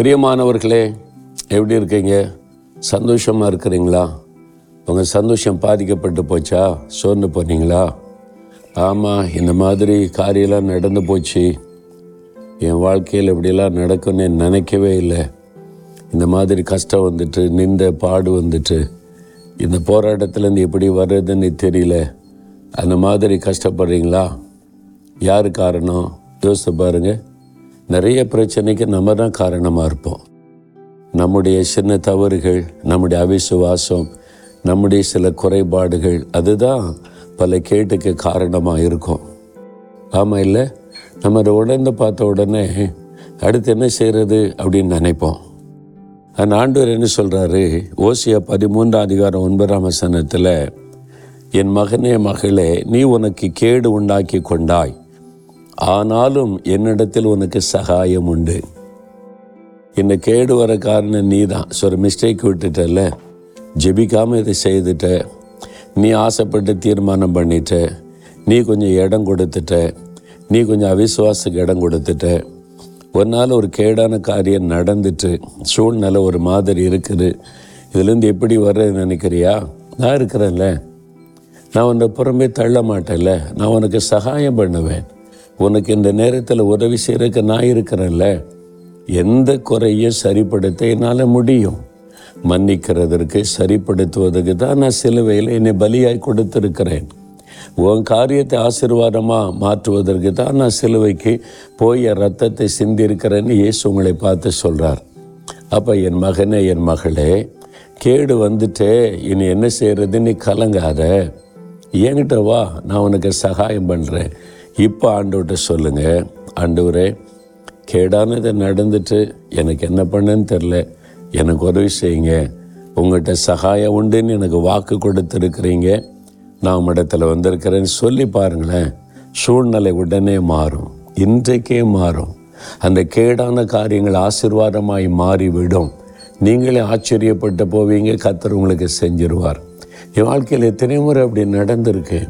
பிரியமானவர்களே எப்படி இருக்கீங்க? சந்தோஷமாக இருக்கிறீங்களா? உங்கள் சந்தோஷம் பாதிக்கப்பட்டு போச்சா? சோர்ந்து போனீங்களா? ஆமாம் இந்த மாதிரி காரியெல்லாம் நடந்து போச்சு. என் வாழ்க்கையில் இப்படியெல்லாம் நடக்கும்னு நினைக்கவே இல்லை. இந்த மாதிரி கஷ்டம் வந்துட்டு நின்ற பாடு வந்துட்டு இந்த போராட்டத்துலேருந்து எப்படி வர்றதுன்னு தெரியல. அந்த மாதிரி கஷ்டப்படுறீங்களா? யார் காரணம்? யோசித்து பாருங்கள் நிறைய பிரச்சனைக்கு நம்ம தான் காரணமாக இருப்போம். நம்முடைய சின்ன தவறுகள் நம்முடைய அவிசுவாசம் நம்முடைய சில குறைபாடுகள் அதுதான் பல கேட்டுக்கு காரணமாக இருக்கும். ஆமாம் இல்லை? நம்ம அதை உணர்ந்து பார்த்த உடனே அடுத்து என்ன செய்கிறது அப்படின்னு நினைப்போம். அந்த ஆண்டவர் என்ன சொல்கிறாரு ஓசியா பதிமூன்றாம் அதிகாரம் ஒன்பதாம் வசனத்தில் என் மகனே மகளே நீ உனக்கு கேடு உண்டாக்கி கொண்டாய். ஆனாலும் என்னிடத்தில் உனக்கு சகாயம் உண்டு. இந்த கேடு வர காரணம் நீ தான் ஒரு மிஸ்டேக் விட்டுட்டல ஜெபிக்காமல் இதை செய்துட்ட. நீ ஆசைப்பட்டு தீர்மானம் பண்ணிட்ட. நீ கொஞ்சம் இடம் கொடுத்துட்ட. நீ கொஞ்சம் அவிசுவாசத்துக்கு இடம் கொடுத்துட்ட. ஒரு நாள் ஒரு கேடான காரியம் நடந்துட்டு சூழ்நிலை ஒரு மாதிரி இருக்குது. இதுலேருந்து எப்படி வர்றது நினைக்கிறியா? நான் இருக்கிறேன்ல. நான் உன்னை புறம்பே தள்ள மாட்டேன்ல. நான் உனக்கு சகாயம் பண்ணுவேன். உனக்கு இந்த நேரத்தில் உதவி செய்கிறதுக்கு நான் இருக்கிறேன்ல. எந்த குறையும் சரிப்படுத்த என்னால் முடியும். மன்னிக்கிறதற்கு சரிப்படுத்துவதற்கு தான் நான் சிலுவையில் என்னை பலியாய் கொடுத்துருக்கிறேன். உன் காரியத்தை ஆசீர்வாதமாக மாற்றுவதற்கு தான் நான் சிலுவைக்கு போய் ரத்தத்தை சிந்திருக்கிறேன்னு இயேசு உங்களை பார்த்து சொல்கிறார் அப்போ என் மகனே என் மகளே கேடு வந்துட்டே இனி என்ன செய்கிறது நீ கலங்காத. என்கிட்ட வா நான் உனக்கு சகாயம் பண்ணுறேன் இப்போ ஆண்டவர்கிட்ட சொல்லுங்கள் ஆண்டவரே கேடானது நடந்துட்டு எனக்கு என்ன பண்ணுன்னு தெரில எனக்கு உதவி செய்யுங்க. உங்கள்கிட்ட சகாயம் உண்டுன்னு எனக்கு வாக்கு கொடுத்துருக்குறீங்க. நான் இடத்துல வந்திருக்கிறேன்னு சொல்லி பாருங்களேன். சூழ்நிலை உடனே மாறும். இன்றைக்கே மாறும். அந்த கேடான காரியங்கள் ஆசிர்வாதமாய் மாறிவிடும். நீங்களே ஆச்சரியப்பட்டு போவீங்க. கத்தர் உங்களுக்கு செஞ்சிருவார். என் வாழ்க்கையில் எத்தனை முறை அப்படி நடந்திருக்கு.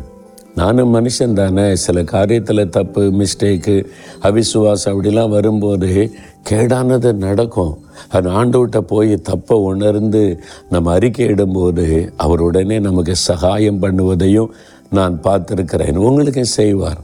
நானும் மனுஷன் தானே. சில காரியத்தில் தப்பு மிஸ்டேக்கு அவிசுவாசம் அப்படிலாம் வரும்போது கேடானது நடக்கும். அது ஆண்டவர்கிட்ட போய் தப்பை உணர்ந்து நம்ம அறிக்கை இடும்போது அவர் உடனே நமக்கு சகாயம் பண்ணுவதையும் நான் பார்த்துருக்கிறேன். உங்களுக்கும் செய்வார்.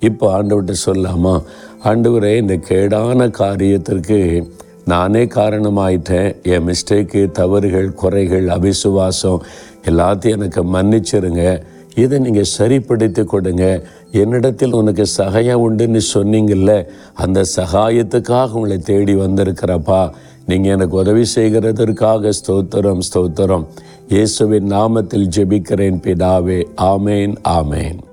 இப்போ ஆண்டவர்கிட்ட சொல்லாமா? ஆண்டவரே இந்த கேடான காரியத்திற்கு நானே காரணமாயிட்டேன். என் மிஸ்டேக்கு தவறுகள் குறைகள் அவிசுவாசம் எல்லாத்தையும் எனக்கு மன்னிச்சிருங்க. இதை நீங்கள் சரிப்படுத்தி கொடுங்க. என்னிடத்தில் உனக்கு சகாயம் உண்டுன்னு சொன்னீங்கல்ல அந்த சகாயத்துக்காக உங்களை தேடி வந்திருக்கிறப்பா நீங்கள் எனக்கு உதவி செய்கிறதற்காக ஸ்தோத்திரம் ஸ்தோத்திரம். இயேசுவின் நாமத்தில் ஜெபிக்கிறேன் பிதாவே. ஆமேன் ஆமேன்.